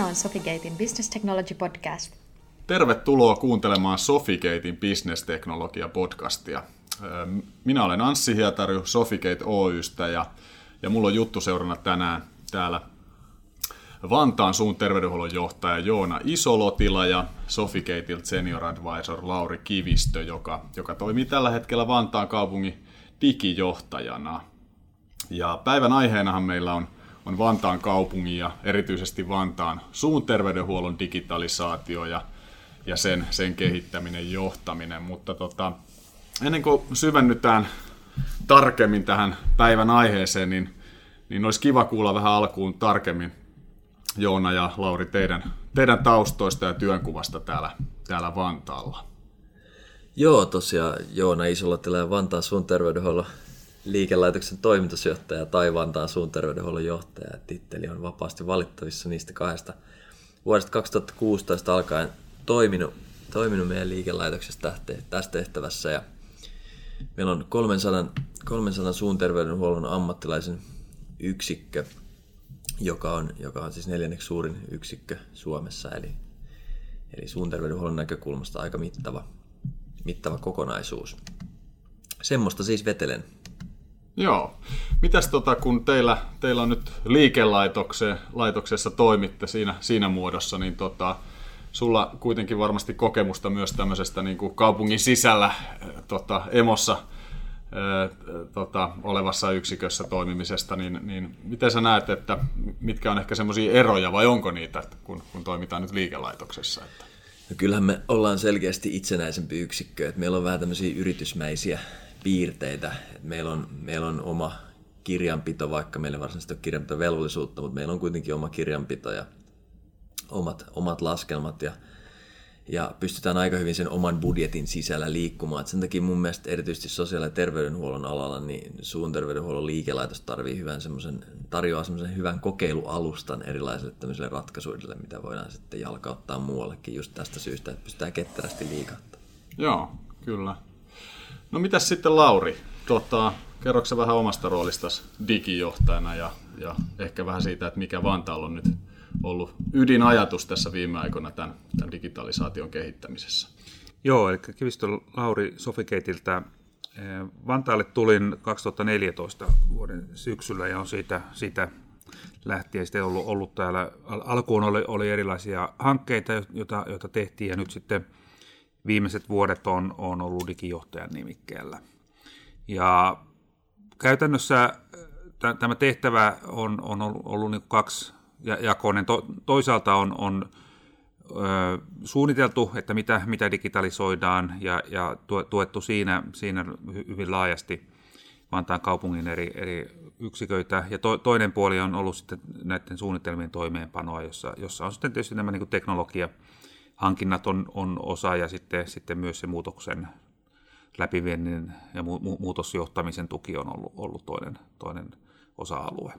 Tämä on Sofigatein Business Technology Podcast. Tervetuloa kuuntelemaan Sofigatein Business Technology podcastia. Minä olen Anssi Hietary Sofigate Oystä ja, ja mulla on juttu seurana tänään täällä Vantaan suun terveydenhuollon johtaja Joona Isolotila ja Sofigateilta senior advisor Lauri Kivistö, joka, joka toimii tällä hetkellä Vantaan kaupungin digijohtajana. Ja päivän aiheenahan meillä on, on Vantaan kaupungin ja erityisesti Vantaan suun terveydenhuollon digitalisaatio ja, ja sen, sen kehittäminen, johtaminen. Mutta tota, ennen kuin syvennytään tarkemmin tähän päivän aiheeseen, niin, niin olisi kiva kuulla vähän alkuun tarkemmin Joona ja Lauri teidän, teidän taustoista ja työnkuvasta täällä, täällä Vantaalla. Joo, tosiaan Joona Isolotila ja Vantaan suun terveydenhuollon liikelaitoksen toimitusjohtaja tai Vantaan suun terveydenhuollon johtaja. Titteli on vapaasti valittavissa niistä kahdesta vuodesta 2016 alkaen toiminut, toiminut meidän liikelaitoksessa tässä tehtävässä. Ja meillä on 300, 300 suun terveydenhuollon ammattilaisen yksikkö, joka on, joka on siis neljänneksi suurin yksikkö Suomessa, eli, eli suun terveydenhuollon näkökulmasta aika mittava, mittava kokonaisuus. Semmoista siis vetelen Joo. Mitäs tota, kun teillä, teillä on nyt liikelaitoksessa toimitte siinä, siinä muodossa, niin tota, sulla kuitenkin varmasti kokemusta myös tämmöisestä niin kuin kaupungin sisällä tota, emossa ää, tota, olevassa yksikössä toimimisesta, niin, niin miten sä näet, että mitkä on ehkä semmoisia eroja vai onko niitä, kun, kun toimitaan nyt liikelaitoksessa? Että? No kyllähän me ollaan selkeästi itsenäisempi yksikkö, että meillä on vähän tämmöisiä yritysmäisiä piirteitä. Meillä, on, meillä on oma kirjanpito, vaikka meillä ei varsinaisesti ole kirjanpitovelvollisuutta, mutta meillä on kuitenkin oma kirjanpito ja omat, omat laskelmat ja, ja pystytään aika hyvin sen oman budjetin sisällä liikkumaan. Et sen takia mun mielestä erityisesti sosiaali- ja terveydenhuollon alalla niin suun terveydenhuollon liikelaitos tarvii hyvän semmoisen, tarjoaa semmoisen hyvän kokeilualustan erilaisille tämmöisille ratkaisuille, mitä voidaan sitten jalkauttaa muuallekin just tästä syystä, että pystytään ketterästi liikahtaa. Joo, kyllä. No mitäs sitten Lauri? Tota, kerroksä vähän omasta roolistasi digijohtajana ja, ja ehkä vähän siitä, että mikä Vantaalla on nyt ollut ydinajatus tässä viime aikoina tämän, tämän digitalisaation kehittämisessä? Joo, eli Kivistö Lauri Sofiketiltä. Eh, Vantaalle tulin 2014 vuoden syksyllä ja on siitä, siitä lähtien sitten ollut, ollut täällä. Alkuun oli, oli erilaisia hankkeita, joita, joita tehtiin ja nyt sitten – viimeiset vuodet on, on ollut digijohtajan nimikkeellä. Ja käytännössä tämä tehtävä on, on ollut niin kaksi jakoinen. To, toisaalta on, on ö, suunniteltu, että mitä, mitä digitalisoidaan ja, ja tuettu siinä, siinä hyvin laajasti Vantaan kaupungin eri, eri yksiköitä. Ja to, toinen puoli on ollut sitten näiden suunnitelmien toimeenpanoa, jossa, jossa on sitten tietysti nämä niin teknologia, hankinnat on, on osa ja sitten, sitten myös se muutoksen läpiviennin ja mu, mu, muutosjohtamisen tuki on ollut, ollut toinen, toinen osa-alue.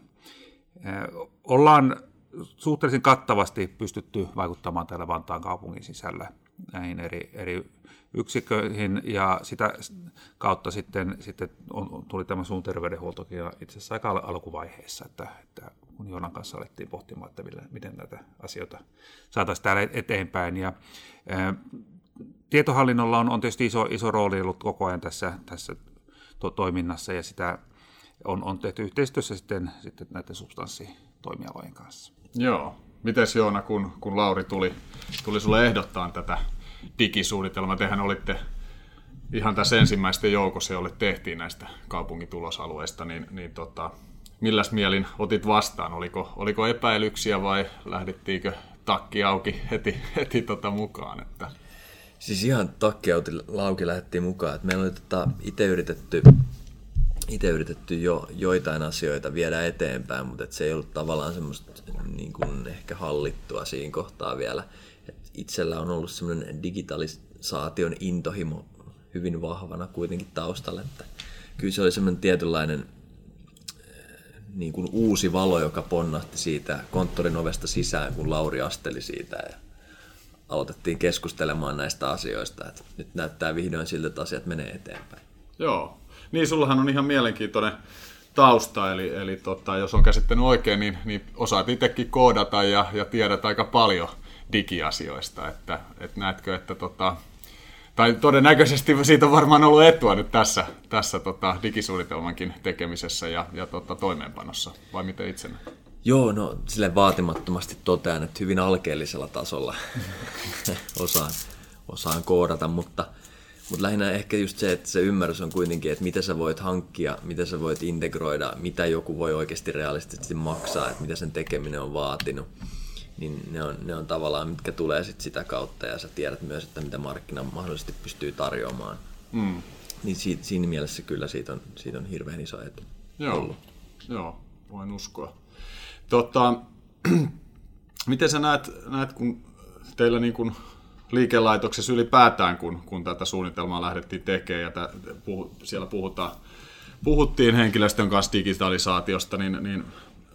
Ollaan suhteellisen kattavasti pystytty vaikuttamaan täällä Vantaan kaupungin sisällä näihin eri, eri yksiköihin ja sitä kautta sitten, sitten on, tuli tämä suun terveydenhuoltokin itse asiassa aika alkuvaiheessa, että, että kun Joonan kanssa alettiin pohtimaan, että miten näitä asioita saataisiin täällä eteenpäin. Ja, ää, tietohallinnolla on, on tietysti iso, iso rooli ollut koko ajan tässä, tässä to, toiminnassa ja sitä on, on tehty yhteistyössä sitten, sitten näiden substanssitoimialojen kanssa. Joo. Mites Joona, kun, kun Lauri tuli, tuli sulle ehdottaa tätä digisuunnitelmaa, tehän olitte ihan tässä ensimmäisten joukossa, jolle tehtiin näistä kaupungitulosalueista, niin, niin tota, milläs mielin otit vastaan? Oliko, oliko epäilyksiä vai lähdettiinkö takki auki heti, heti tota mukaan? Että... Siis ihan takki auki lähdettiin mukaan. Et meillä oli tota itse yritetty, ite yritetty jo joitain asioita viedä eteenpäin, mutta et se ei ollut tavallaan semmoista niin kuin ehkä hallittua siinä kohtaa vielä. Et itsellä on ollut semmoinen digitalisaation intohimo hyvin vahvana kuitenkin taustalla, että kyllä se oli semmoinen tietynlainen niin kuin uusi valo, joka ponnahti siitä konttorin ovesta sisään, kun Lauri asteli siitä ja aloitettiin keskustelemaan näistä asioista. Että nyt näyttää vihdoin siltä, että asiat menee eteenpäin. Joo. Niin, sullahan on ihan mielenkiintoinen tausta, eli, eli tota, jos on käsittänyt oikein, niin, niin osaat itsekin koodata ja, ja tiedät aika paljon digiasioista, että, että näetkö, että tota, tai todennäköisesti siitä on varmaan ollut etua nyt tässä, tässä tota, digisuunnitelmankin tekemisessä ja, ja tota, toimeenpanossa, vai miten itse näet? Joo, no sille vaatimattomasti totean, että hyvin alkeellisella tasolla osaan, osaan koodata, mutta, mutta lähinnä ehkä just se, että se ymmärrys on kuitenkin, että mitä sä voit hankkia, mitä sä voit integroida, mitä joku voi oikeasti realistisesti maksaa, että mitä sen tekeminen on vaatinut niin ne on, ne on tavallaan, mitkä tulee sit sitä kautta ja sä tiedät myös, että mitä markkina mahdollisesti pystyy tarjoamaan. Mm. Niin siitä, siinä mielessä kyllä siitä on, siitä on hirveän iso etu Joo, ollut. Joo voin uskoa. Tota, miten sä näet, näet kun teillä niin kun liikelaitoksessa ylipäätään, kun, kun tätä suunnitelmaa lähdettiin tekemään ja tä, puhu, siellä puhutaan, puhuttiin henkilöstön kanssa digitalisaatiosta, niin, niin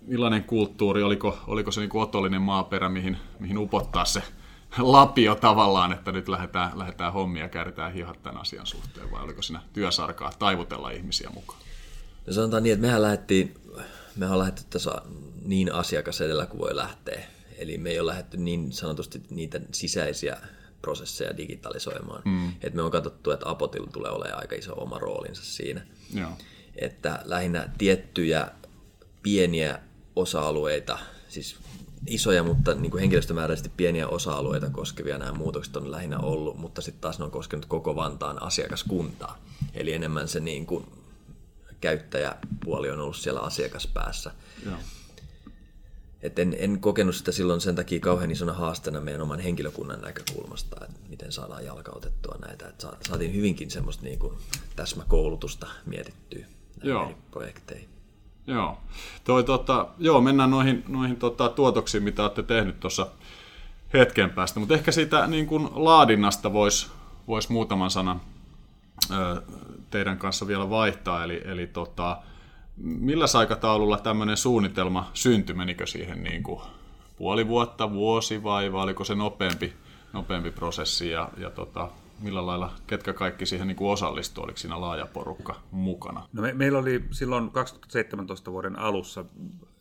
millainen kulttuuri, oliko, oliko se niin kuin otollinen maaperä, mihin, mihin upottaa se lapio tavallaan, että nyt lähdetään, lähdetään hommia ja kääritään hihat tämän asian suhteen, vai oliko siinä työsarkaa taivutella ihmisiä mukaan? No sanotaan niin, että mehän lähdettiin, mehän on lähdetty tässä niin asiakas edellä kuin voi lähteä. Eli me ei ole lähdetty niin sanotusti niitä sisäisiä prosesseja digitalisoimaan. Mm. Et me on katsottu, että Apotilla tulee olemaan aika iso oma roolinsa siinä. Joo. Että lähinnä tiettyjä pieniä osa-alueita, siis isoja, mutta niin kuin henkilöstömääräisesti pieniä osa-alueita koskevia nämä muutokset on lähinnä ollut, mutta sitten taas ne on koskenut koko Vantaan asiakaskuntaa. Eli enemmän se niin kuin käyttäjäpuoli on ollut siellä asiakaspäässä. Joo. Et en, en kokenut sitä silloin sen takia kauhean isona haasteena meidän oman henkilökunnan näkökulmasta, että miten saadaan jalkautettua näitä. Et saatiin hyvinkin semmoista niin kuin täsmäkoulutusta mietittyä Joo. projekteihin. Joo. Toi, tota, joo, mennään noihin, noihin tota, tuotoksiin, mitä olette tehnyt tuossa hetken päästä. Mutta ehkä siitä niin kun laadinnasta voisi vois muutaman sanan ö, teidän kanssa vielä vaihtaa. Eli, eli tota, millä aikataululla tämmöinen suunnitelma syntyi? Menikö siihen niin kuin puoli vuotta, vuosi vai, vai oliko se nopeampi, nopeampi prosessi? Ja, ja tota, millä lailla, ketkä kaikki siihen niin osallistuivat, oliko siinä laaja porukka mukana? No me, meillä oli silloin 2017 vuoden alussa,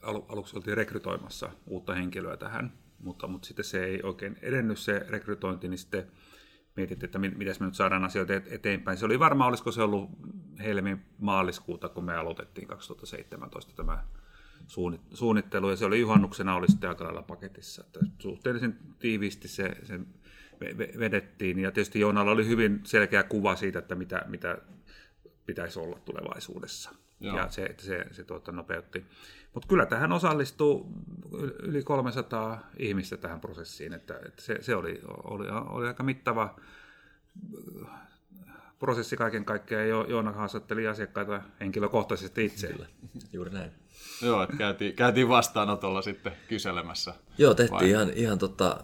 al, aluksi oltiin rekrytoimassa uutta henkilöä tähän, mutta, mutta sitten se ei oikein edennyt se rekrytointi, niin sitten mietittiin, että miten me nyt saadaan asioita eteenpäin. Se oli varmaan, olisiko se ollut helmi maaliskuuta, kun me aloitettiin 2017 tämä suunnittelu, ja se oli juhannuksena oli sitten aika lailla paketissa. Että suhteellisen tiiviisti se, se vedettiin. Ja tietysti Joonalla oli hyvin selkeä kuva siitä, että mitä, mitä pitäisi olla tulevaisuudessa. Joo. Ja se, se, se tuota, nopeutti. Mutta kyllä tähän osallistuu yli 300 ihmistä tähän prosessiin, että, että se, se oli, oli, oli aika mittava prosessi kaiken kaikkiaan. Jo, Joona haastatteli asiakkaita henkilökohtaisesti itse. Kyllä, juuri näin. Joo, että käytiin, käytiin vastaanotolla sitten kyselemässä. Joo, tehtiin vai? ihan, ihan tota,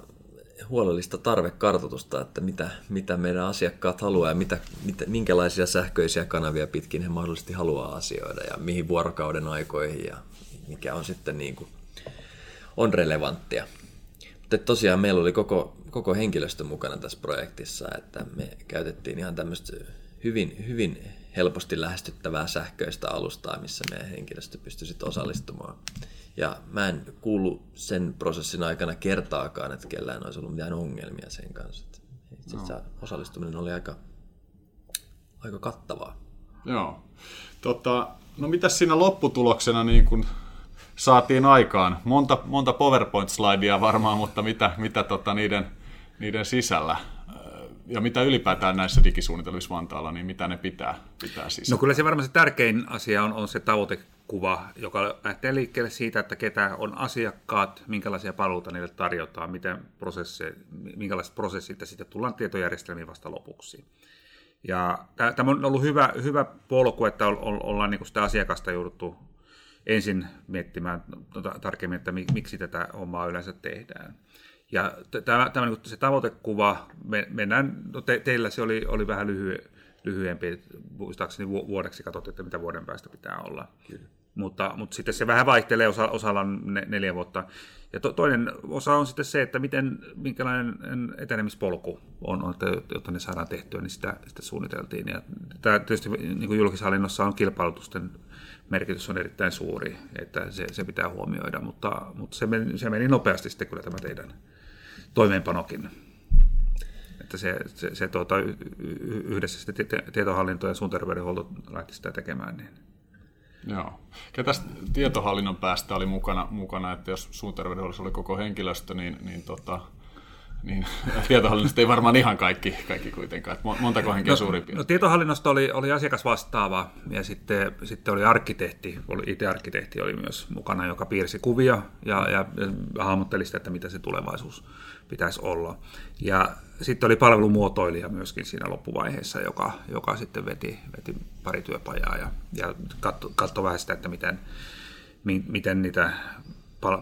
huolellista tarvekartoitusta, että mitä, mitä meidän asiakkaat haluaa ja mitä, mitä, minkälaisia sähköisiä kanavia pitkin he mahdollisesti haluaa asioida ja mihin vuorokauden aikoihin ja mikä on sitten niin kuin, on relevanttia. Mutta tosiaan meillä oli koko, koko henkilöstö mukana tässä projektissa, että me käytettiin ihan tämmöistä hyvin, hyvin helposti lähestyttävää sähköistä alustaa, missä meidän henkilöstö pystyi sitten osallistumaan. Ja mä en kuulu sen prosessin aikana kertaakaan, että kellään olisi ollut mitään ongelmia sen kanssa. Itse no. osallistuminen oli aika, aika kattavaa. Joo. Tota, no mitä siinä lopputuloksena niin kun saatiin aikaan? Monta, monta PowerPoint-slaidia varmaan, mutta mitä, mitä tota niiden, niiden sisällä? ja mitä ylipäätään näissä digisuunnitelmissa Vantaalla, niin mitä ne pitää, pitää sisällä? No kyllä se varmaan se tärkein asia on, on se tavoitekuva, joka lähtee liikkeelle siitä, että ketä on asiakkaat, minkälaisia palveluita niille tarjotaan, miten prosessi, minkälaiset prosessit ja sitten tullaan tietojärjestelmiin vasta lopuksi. Ja tämä on ollut hyvä, hyvä polku, että ollaan niin sitä asiakasta jouduttu ensin miettimään tuota tarkemmin, että miksi tätä hommaa yleensä tehdään. Ja tämä, tämä niin se tavoitekuva, me, mennään, no te, teillä se oli, oli vähän lyhy, lyhyempi, muistaakseni vuodeksi katsottiin, että mitä vuoden päästä pitää olla. Kyllä. Mutta, mutta sitten se vähän vaihtelee, osa, osalla on neljä vuotta. Ja to, toinen osa on sitten se, että miten, minkälainen etenemispolku on, on jotta ne saadaan tehtyä, niin sitä, sitä suunniteltiin. Ja tämä tietysti niin kuin julkishallinnossa on kilpailutusten merkitys on erittäin suuri, että se, se pitää huomioida, mutta, mutta se, meni, se meni nopeasti sitten kyllä tämä teidän toimeenpanokin. Että se, se, se tuota, yhdessä sitten tietohallinto ja suun terveydenhuolto lähti sitä tekemään. Niin. Joo. Ketäs tietohallinnon päästä oli mukana, mukana että jos suun terveydenhuollossa oli koko henkilöstö, niin, niin tota, niin tietohallinnosta ei varmaan ihan kaikki, kaikki kuitenkaan. Että montako henkeä no, suurin piirtein? No, tietohallinnosta oli, oli asiakas vastaava ja sitten, sitten oli arkkitehti, oli IT-arkkitehti oli myös mukana, joka piirsi kuvia ja, ja hahmotteli sitä, että mitä se tulevaisuus pitäisi olla. Ja sitten oli palvelumuotoilija myöskin siinä loppuvaiheessa, joka, joka sitten veti, veti pari työpajaa ja, ja katsoi katso vähän sitä, että miten, mi, miten niitä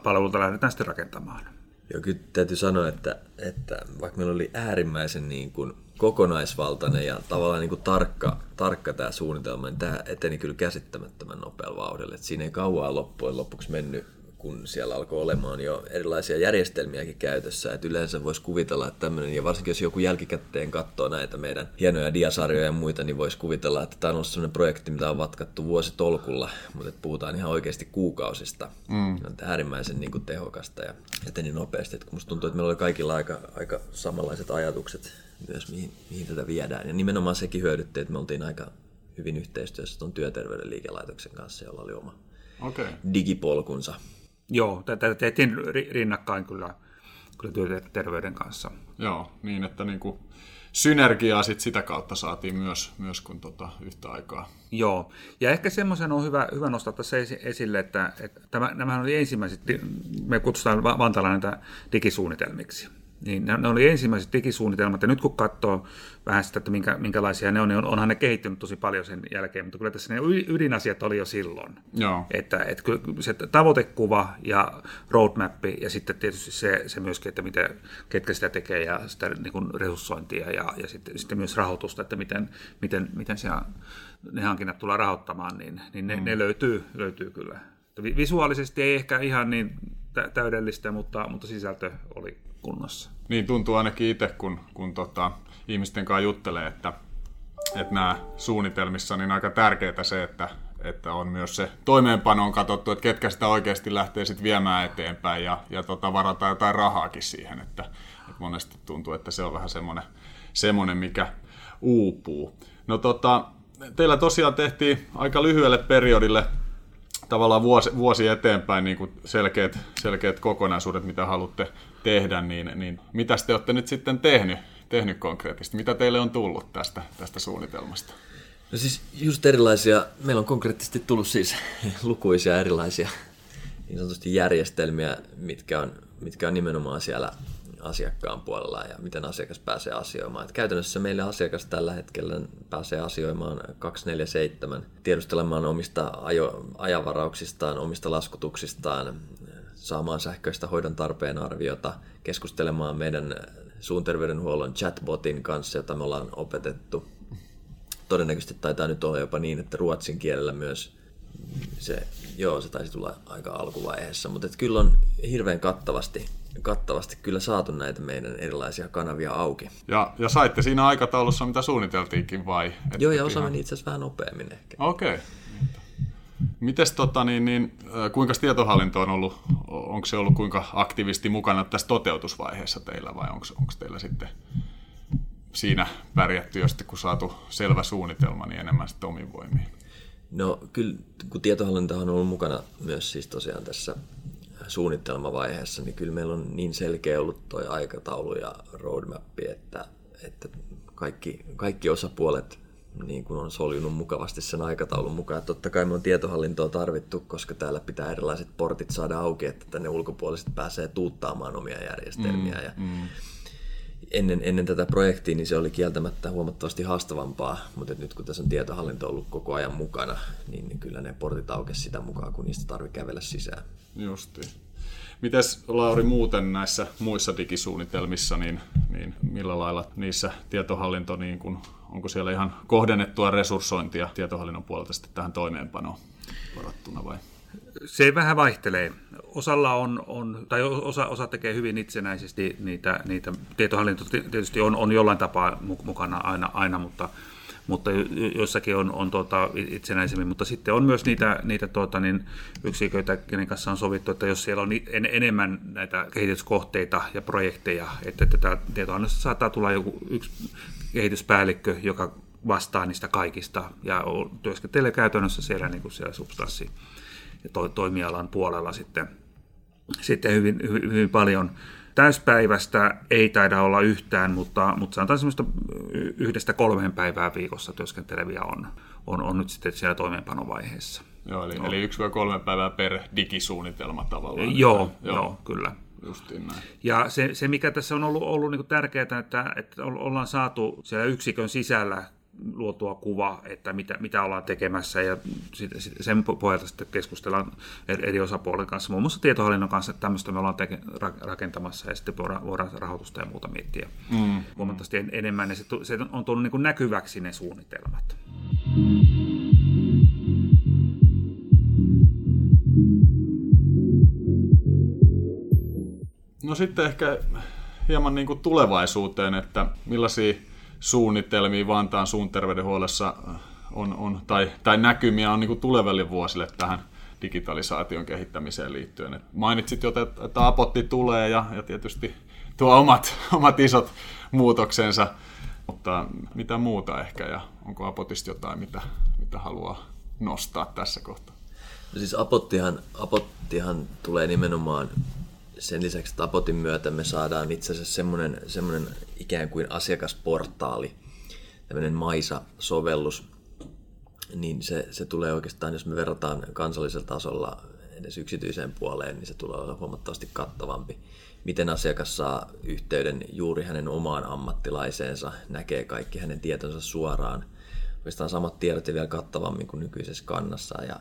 palveluita lähdetään sitten rakentamaan. Joo, kyllä täytyy sanoa, että, että vaikka meillä oli äärimmäisen niin kuin kokonaisvaltainen ja tavallaan niin kuin tarkka, tarkka tämä suunnitelma, niin tämä eteni kyllä käsittämättömän nopealla vauhdilla. Siinä ei kauan loppujen lopuksi mennyt kun siellä alkoi olemaan jo erilaisia järjestelmiäkin käytössä. Että yleensä voisi kuvitella, että tämmöinen, ja varsinkin jos joku jälkikäteen katsoo näitä meidän hienoja diasarjoja ja muita, niin voisi kuvitella, että tämä on ollut sellainen projekti, mitä on vatkattu vuositolkulla, mutta puhutaan ihan oikeasti kuukausista. Mm. On äärimmäisen niin kuin, tehokasta ja eteni nopeasti. Että musta tuntuu, että meillä oli kaikilla aika, aika samanlaiset ajatukset myös, mihin, mihin tätä viedään. Ja nimenomaan sekin hyödytti, että me oltiin aika hyvin yhteistyössä tuon työterveyden liikelaitoksen kanssa, jolla oli oma okay. digipolkunsa. Joo, tätä tehtiin rinnakkain kyllä, kyllä työterveyden kanssa. Joo, niin että niin kuin synergiaa sit sitä kautta saatiin myös, myös kun tota, yhtä aikaa. Joo, ja ehkä semmoisen on hyvä, hyvä nostaa tässä esille, että, että tämä, nämähän oli ensimmäiset, me kutsutaan Vantaalla näitä digisuunnitelmiksi. Niin ne, ne oli ensimmäiset digisuunnitelmat, ja nyt kun katsoo vähän sitä, että minkä, minkälaisia ne on, niin onhan ne kehittynyt tosi paljon sen jälkeen, mutta kyllä tässä ne ydinasiat oli jo silloin. Joo. Että, että kyllä se tavoitekuva ja roadmap, ja sitten tietysti se, se myöskin, että miten, ketkä sitä tekee, ja sitä niin kuin resurssointia, ja, ja sitten, sitten myös rahoitusta, että miten, miten, miten se, ne hankinnat tullaan rahoittamaan, niin, niin ne, mm. ne löytyy, löytyy kyllä. Visuaalisesti ei ehkä ihan niin täydellistä, mutta, mutta sisältö oli kunnossa. Niin tuntuu ainakin itse, kun, kun tota, ihmisten kanssa juttelee, että, että nämä suunnitelmissa niin aika tärkeää se, että, että on myös se toimeenpano on katsottu, että ketkä sitä oikeasti lähtee sitten viemään eteenpäin ja, ja tota, varataan jotain rahaakin siihen, että, että monesti tuntuu, että se on vähän semmoinen, semmoinen mikä uupuu. No tota, teillä tosiaan tehtiin aika lyhyelle periodille tavallaan vuosi, vuosi eteenpäin niin kuin selkeät, selkeät kokonaisuudet, mitä haluatte tehdä, niin, niin mitä te olette nyt sitten tehnyt, tehnyt konkreettisesti? Mitä teille on tullut tästä, tästä suunnitelmasta? No siis just erilaisia, meillä on konkreettisesti tullut siis lukuisia erilaisia niin sanotusti järjestelmiä, mitkä on, mitkä on nimenomaan siellä asiakkaan puolella ja miten asiakas pääsee asioimaan. Et käytännössä meillä asiakas tällä hetkellä pääsee asioimaan 247, tiedustelemaan omista ajo, ajavarauksistaan, omista laskutuksistaan, saamaan sähköistä hoidon tarpeen arviota, keskustelemaan meidän suun terveydenhuollon chatbotin kanssa, jota me ollaan opetettu. Todennäköisesti taitaa nyt olla jopa niin, että ruotsin kielellä myös se, joo, se taisi tulla aika alkuvaiheessa, mutta kyllä on hirveän kattavasti, kattavasti kyllä saatu näitä meidän erilaisia kanavia auki. Ja, ja saitte siinä aikataulussa, mitä suunniteltiinkin vai? Joo, ja osa meni itse asiassa vähän nopeammin ehkä. Okei. Okay. Mites tota, niin, niin, kuinka tietohallinto on ollut, onko se ollut kuinka aktiivisesti mukana tässä toteutusvaiheessa teillä vai onko, teillä sitten siinä pärjätty jo sitten, kun saatu selvä suunnitelma, niin enemmän sitten omin voimiin? No kyllä, kun tietohallinto on ollut mukana myös siis tosiaan tässä suunnitelmavaiheessa, niin kyllä meillä on niin selkeä ollut tuo aikataulu ja roadmap, että, että kaikki, kaikki osapuolet niin kuin on soljunut mukavasti sen aikataulun mukaan. Totta kai me on tietohallintoa tarvittu, koska täällä pitää erilaiset portit saada auki, että tänne ulkopuoliset pääsee tuuttaamaan omia järjestelmiä. Mm, ja mm. Ennen, ennen tätä projektia niin se oli kieltämättä huomattavasti haastavampaa, mutta nyt kun tässä on tietohallinto ollut koko ajan mukana, niin, niin kyllä ne portit aukesi sitä mukaan, kun niistä tarvitsee kävellä sisään. Justi. Mites Lauri muuten näissä muissa digisuunnitelmissa, niin, niin millä lailla niissä tietohallinto, niin kun, onko siellä ihan kohdennettua resurssointia tietohallinnon puolelta sitten tähän toimeenpanoon varattuna vai? Se vähän vaihtelee. Osalla on, on tai osa, osa tekee hyvin itsenäisesti niitä, niitä tietohallinto tietysti on, on jollain tapaa mukana aina, aina mutta, mutta jossakin on, on tuota, itsenäisemmin, mutta sitten on myös niitä, niitä tuota, niin yksiköitä, kenen kanssa on sovittu, että jos siellä on en, enemmän näitä kehityskohteita ja projekteja, että tätä tietohallinnosta saattaa tulla joku yksi kehityspäällikkö, joka vastaa niistä kaikista ja työskentelee käytännössä siellä, niin kuin siellä substanssi- ja to, toimialan puolella sitten, sitten hyvin, hyvin, hyvin paljon. Täyspäivästä ei taida olla yhtään, mutta, mutta sanotaan semmoista yhdestä kolmeen päivää viikossa työskenteleviä on, on, on nyt sitten siellä toimeenpanovaiheessa. Joo, eli, no. eli yksi vai kolme päivää per digisuunnitelma tavallaan. Joo, joo, joo kyllä. Justiin näin. Ja se, se, mikä tässä on ollut, ollut niin tärkeää, että, että ollaan saatu siellä yksikön sisällä luotua kuva, että mitä, mitä ollaan tekemässä ja sen pohjalta sitten keskustellaan eri osapuolien kanssa, muun muassa tietohallinnon kanssa, että tämmöistä me ollaan teke, rakentamassa ja sitten voidaan, voidaan rahoitusta ja muuta miettiä mm. huomattavasti enemmän ja se, se on tullut niin kuin näkyväksi ne suunnitelmat. No sitten ehkä hieman niin kuin tulevaisuuteen, että millaisia suunnitelmia Vantaan suun terveydenhuollossa on, on, tai, tai näkymiä on niin tuleville vuosille tähän digitalisaation kehittämiseen liittyen. Et mainitsit jo, että, että Apotti tulee ja, ja tietysti tuo omat, omat isot muutoksensa, mutta mitä muuta ehkä ja onko Apotista jotain, mitä, mitä haluaa nostaa tässä kohtaa? No siis Apottihan, Apottihan tulee nimenomaan sen lisäksi Tapotin myötä me saadaan itse asiassa semmoinen, semmoinen ikään kuin asiakasportaali, tämmöinen Maisa-sovellus, niin se, se tulee oikeastaan, jos me verrataan kansallisella tasolla edes yksityiseen puoleen, niin se tulee olla huomattavasti kattavampi. Miten asiakas saa yhteyden juuri hänen omaan ammattilaiseensa, näkee kaikki hänen tietonsa suoraan. Oikeastaan samat tiedot ja vielä kattavammin kuin nykyisessä kannassa. Ja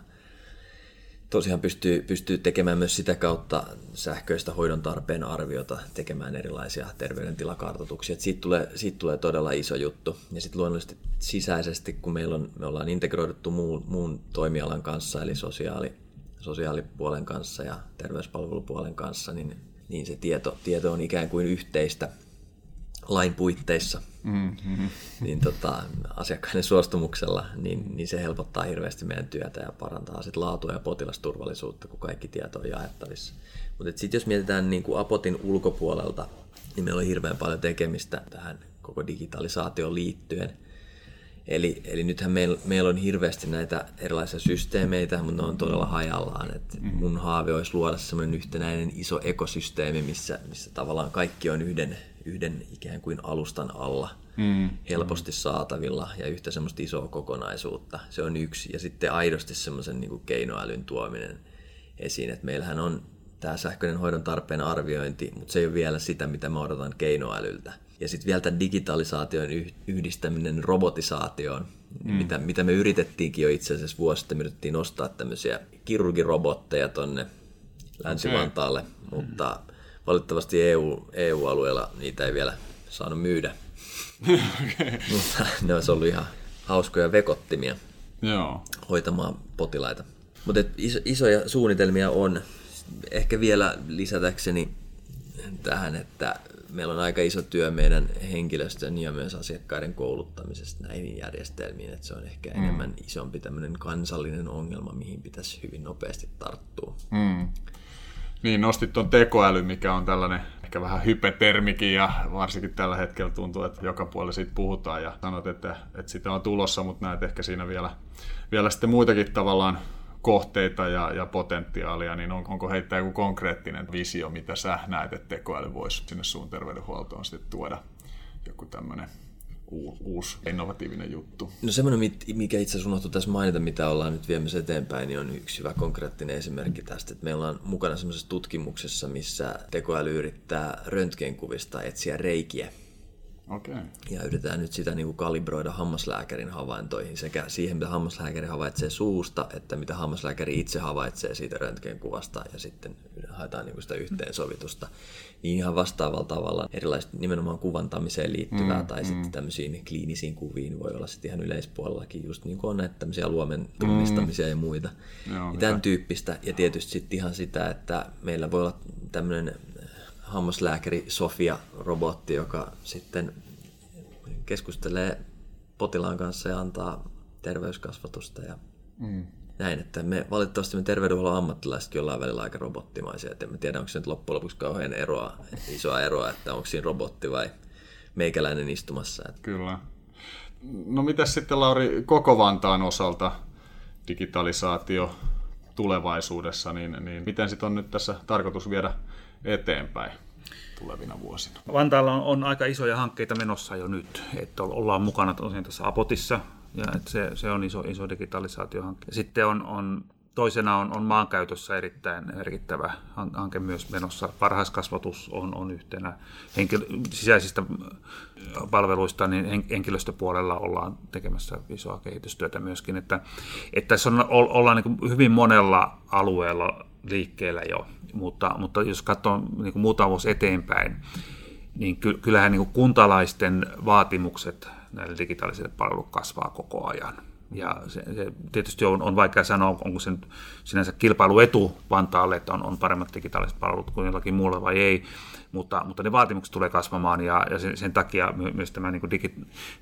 tosiaan pystyy, pystyy tekemään myös sitä kautta sähköistä hoidon tarpeen arviota, tekemään erilaisia terveydentilakartoituksia. siitä, tulee, siitä tulee todella iso juttu. Ja sitten luonnollisesti sisäisesti, kun meillä on, me ollaan integroiduttu muun, muun toimialan kanssa, eli sosiaali, sosiaalipuolen kanssa ja terveyspalvelupuolen kanssa, niin, niin se tieto, tieto on ikään kuin yhteistä lain puitteissa mm-hmm. niin tota, asiakkaiden suostumuksella, niin, niin se helpottaa hirveästi meidän työtä ja parantaa sit laatua ja potilasturvallisuutta, kun kaikki tieto on jaettavissa. Mutta sitten jos mietitään niin kuin Apotin ulkopuolelta, niin meillä on hirveän paljon tekemistä tähän koko digitalisaatioon liittyen. Eli, eli nythän meillä, meillä on hirveästi näitä erilaisia systeemeitä, mutta ne on todella hajallaan. Et mm-hmm. mun haave olisi luoda semmoinen yhtenäinen iso ekosysteemi, missä, missä tavallaan kaikki on yhden yhden ikään kuin alustan alla mm. helposti saatavilla ja yhtä semmoista isoa kokonaisuutta. Se on yksi. Ja sitten aidosti semmoisen niin keinoälyn tuominen esiin, että meillähän on tämä sähköinen hoidon tarpeen arviointi, mutta se ei ole vielä sitä, mitä mä odotan keinoälyltä. Ja sitten vielä tämä digitalisaation yhdistäminen robotisaatioon, mm. mitä, mitä me yritettiinkin jo itse asiassa vuosi sitten, me yritettiin nostaa tämmöisiä kirurgirobotteja tonne Länsi-Vantaalle, okay. mutta mm valitettavasti EU, EU-alueella niitä ei vielä saanut myydä. okay. Mutta ne olisi ollut ihan hauskoja vekottimia Joo. hoitamaan potilaita. Mutta iso, isoja suunnitelmia on. Ehkä vielä lisätäkseni tähän, että meillä on aika iso työ meidän henkilöstön ja myös asiakkaiden kouluttamisesta näihin järjestelmiin, että se on ehkä mm. enemmän isompi tämmöinen kansallinen ongelma, mihin pitäisi hyvin nopeasti tarttua. Mm. Niin, nostit tuon tekoäly, mikä on tällainen ehkä vähän hypetermikin ja varsinkin tällä hetkellä tuntuu, että joka puolella siitä puhutaan ja sanot, että, että sitä on tulossa, mutta näet ehkä siinä vielä, vielä sitten muitakin tavallaan kohteita ja, ja potentiaalia, niin on, onko heittää joku konkreettinen visio, mitä sä näet, että tekoäly voisi sinne suun terveydenhuoltoon sitten tuoda? Joku tämmöinen uusi innovatiivinen juttu. No semmoinen, mikä itse asiassa unohtui tässä mainita, mitä ollaan nyt viemässä eteenpäin, niin on yksi hyvä konkreettinen esimerkki tästä. Että meillä on mukana semmoisessa tutkimuksessa, missä tekoäly yrittää röntgenkuvista etsiä reikiä Okay. Ja yritetään nyt sitä niin kuin kalibroida hammaslääkärin havaintoihin sekä siihen, mitä hammaslääkäri havaitsee suusta, että mitä hammaslääkäri itse havaitsee siitä röntgenkuvasta ja sitten haetaan niin kuin sitä yhteensovitusta. Niin ihan vastaavalla tavalla erilaiset nimenomaan kuvantamiseen liittyvää mm, tai mm. sitten tämmöisiin kliinisiin kuviin voi olla sitten ihan yleispuolellakin just niin kuin on näitä tämmöisiä luomen tunnistamisia mm. ja muita. Joo, ja tämän tyyppistä ja tietysti sitten ihan sitä, että meillä voi olla tämmöinen hammaslääkäri Sofia-robotti, joka sitten keskustelee potilaan kanssa ja antaa terveyskasvatusta ja mm. näin, että me valitettavasti me terveydenhuollon ammattilaisetkin ollaan välillä aika robottimaisia, että en tiedä, onko se nyt loppujen lopuksi kauhean eroa, isoa eroa, että onko siinä robotti vai meikäläinen istumassa. Että... Kyllä. No mitäs sitten Lauri koko Vantaan osalta digitalisaatio tulevaisuudessa, niin, niin miten sitten on nyt tässä tarkoitus viedä eteenpäin tulevina vuosina? Vantaalla on, on aika isoja hankkeita menossa jo nyt, että ollaan mukana tosiaan tässä Apotissa, ja että se, se on iso, iso digitalisaatiohanke. Sitten on, on toisena on, on maankäytössä erittäin merkittävä hanke myös menossa. Varhaiskasvatus on, on yhtenä henkilö, sisäisistä palveluista, niin henkilöstöpuolella ollaan tekemässä isoa kehitystyötä myöskin. Että, että tässä on, ollaan niin hyvin monella alueella liikkeellä jo, mutta, mutta jos katsoo niin kuin muutama vuosi eteenpäin, niin kyllähän niin kuin kuntalaisten vaatimukset näille digitaalisille palveluille kasvaa koko ajan. Ja se, se tietysti on, on vaikea sanoa, onko se sinänsä kilpailuetu Vantaalle, että on, on paremmat digitaaliset palvelut kuin jollakin muulla vai ei, mutta, mutta ne vaatimukset tulee kasvamaan ja, ja sen, sen takia myös tämä niin digi,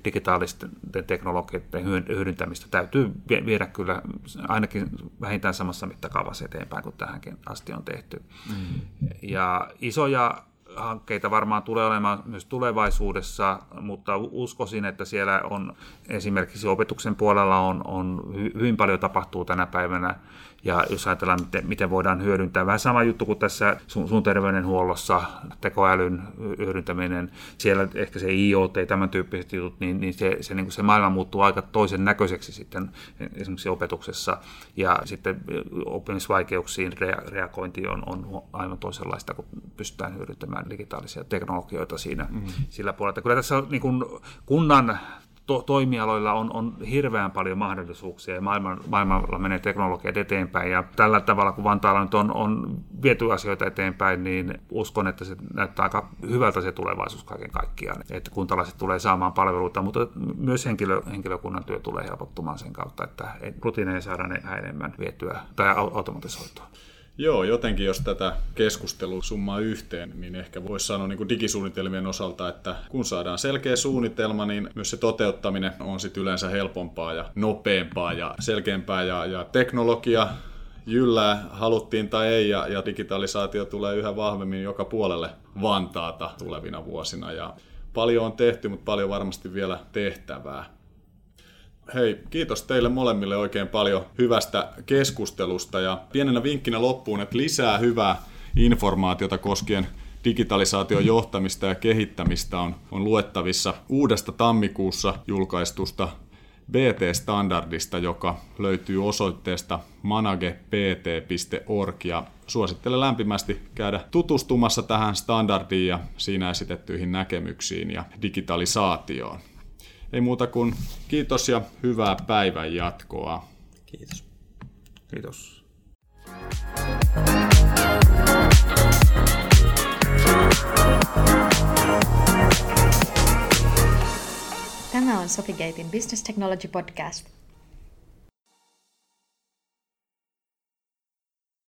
digitaalisten teknologioiden hyödyntämistä täytyy viedä kyllä ainakin vähintään samassa mittakaavassa eteenpäin kuin tähänkin asti on tehty. Mm. Ja isoja hankkeita varmaan tulee olemaan myös tulevaisuudessa, mutta uskoisin, että siellä on esimerkiksi opetuksen puolella on, on hyvin paljon tapahtuu tänä päivänä ja jos ajatellaan, miten, miten voidaan hyödyntää, vähän sama juttu kuin tässä sun, sun terveydenhuollossa, tekoälyn hyödyntäminen, siellä ehkä se IoT, tämän tyyppiset jutut, niin, niin se, se, niin kuin se maailma muuttuu aika toisen näköiseksi sitten esimerkiksi opetuksessa. Ja sitten oppimisvaikeuksiin rea- reagointi on, on aivan toisenlaista, kun pystytään hyödyntämään digitaalisia teknologioita siinä mm-hmm. sillä puolella. Kyllä tässä on niin kuin kunnan to- toimialoilla on, on hirveän paljon mahdollisuuksia ja maailman, maailmalla menee teknologiat eteenpäin. Ja tällä tavalla, kun Vantaalla nyt on, on viety asioita eteenpäin, niin uskon, että se näyttää aika hyvältä se tulevaisuus kaiken kaikkiaan. Että kuntalaiset tulee saamaan palveluita, mutta myös henkilö, henkilökunnan työ tulee helpottumaan sen kautta, että rutiineja saadaan enemmän vietyä tai automatisoitua. Joo, jotenkin jos tätä keskustelua summaa yhteen, niin ehkä voisi sanoa niin kuin digisuunnitelmien osalta, että kun saadaan selkeä suunnitelma, niin myös se toteuttaminen on sitten yleensä helpompaa ja nopeampaa ja selkeämpää ja, ja teknologia jyllää, haluttiin tai ei, ja, ja digitalisaatio tulee yhä vahvemmin joka puolelle Vantaata tulevina vuosina. Ja paljon on tehty, mutta paljon varmasti vielä tehtävää. Hei, kiitos teille molemmille oikein paljon hyvästä keskustelusta ja pienenä vinkkinä loppuun, että lisää hyvää informaatiota koskien digitalisaation johtamista ja kehittämistä on, on luettavissa uudesta tammikuussa julkaistusta BT-standardista, joka löytyy osoitteesta managept.org ja suosittelen lämpimästi käydä tutustumassa tähän standardiin ja siinä esitettyihin näkemyksiin ja digitalisaatioon. Ei muuta kuin kiitos ja hyvää päivän jatkoa. Kiitos. Kiitos. Tämä on Sofigatein Business Technology Podcast.